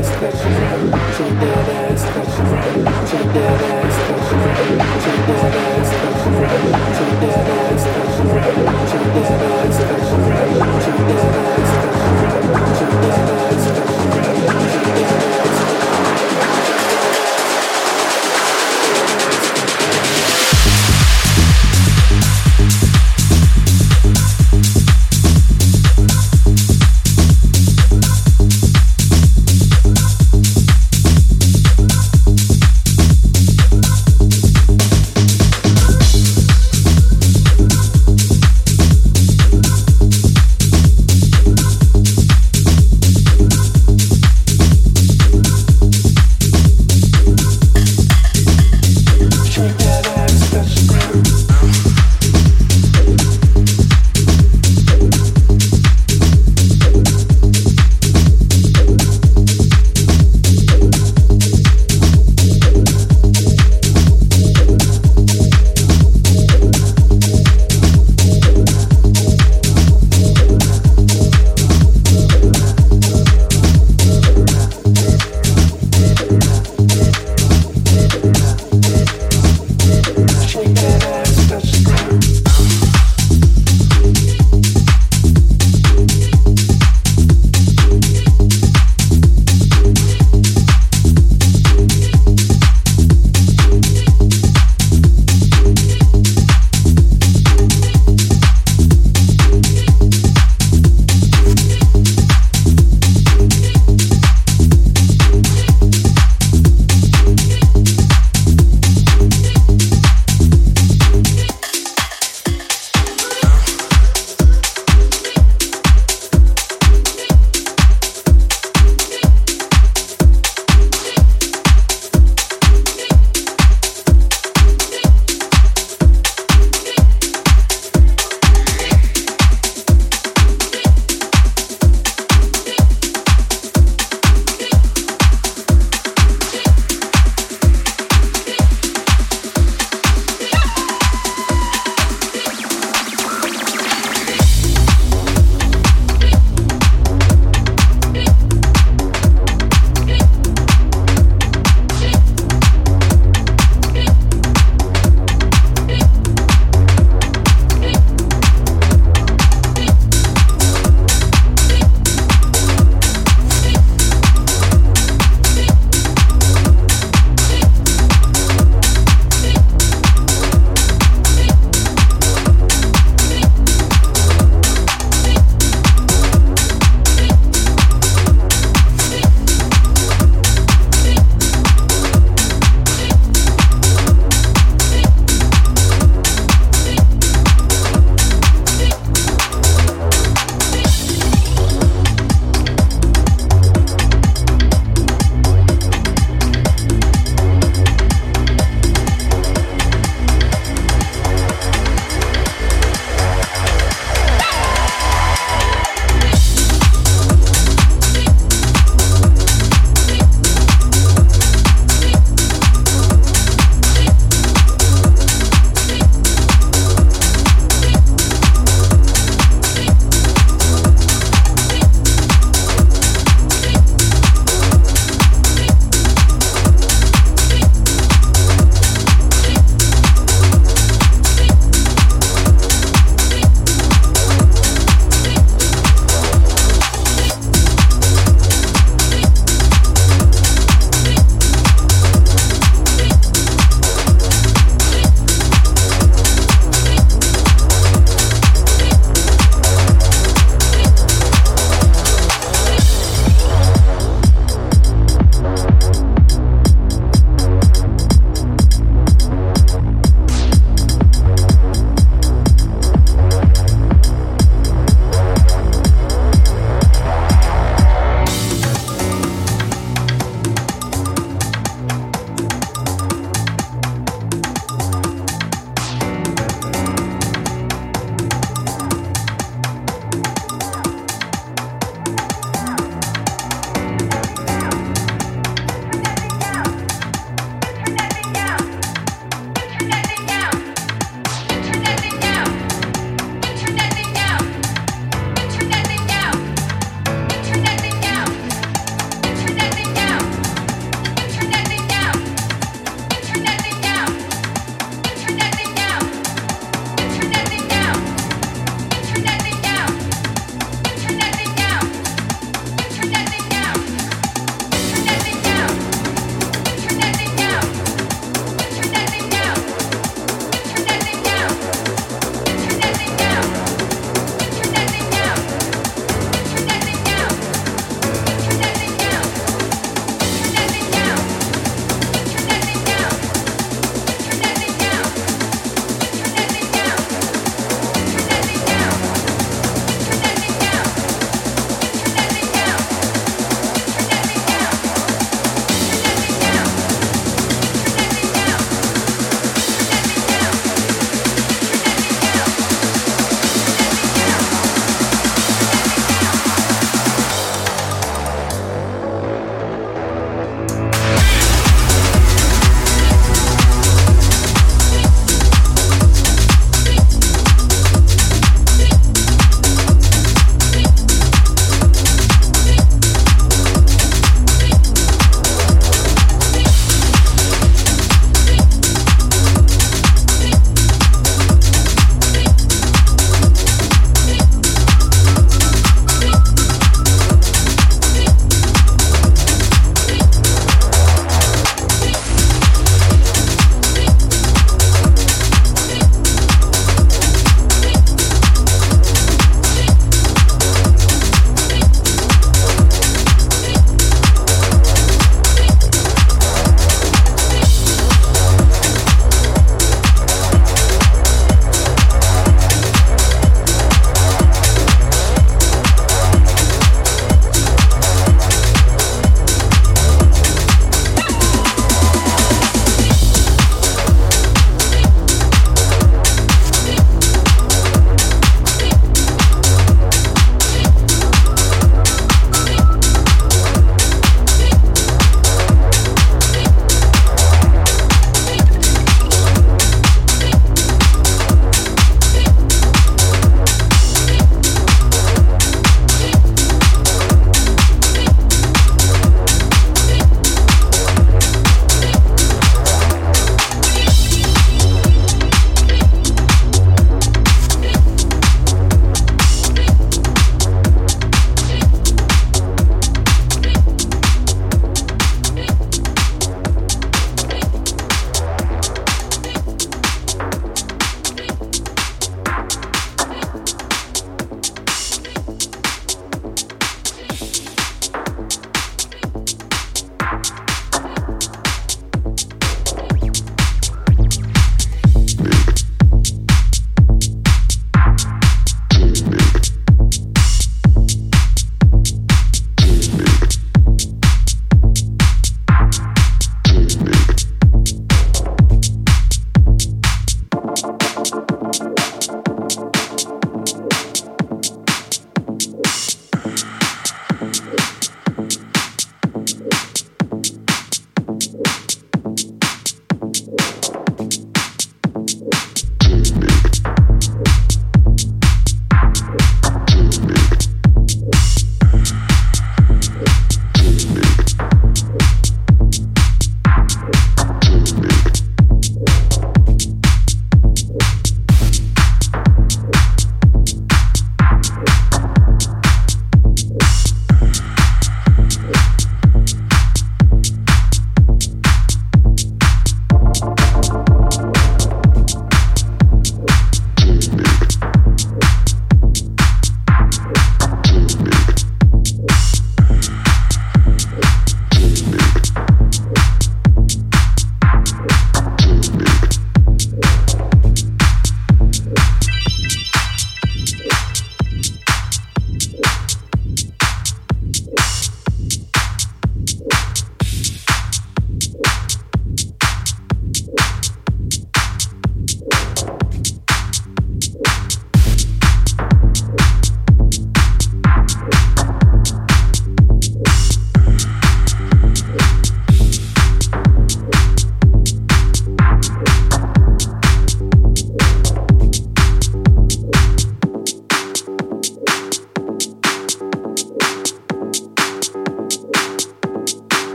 best that she ever she.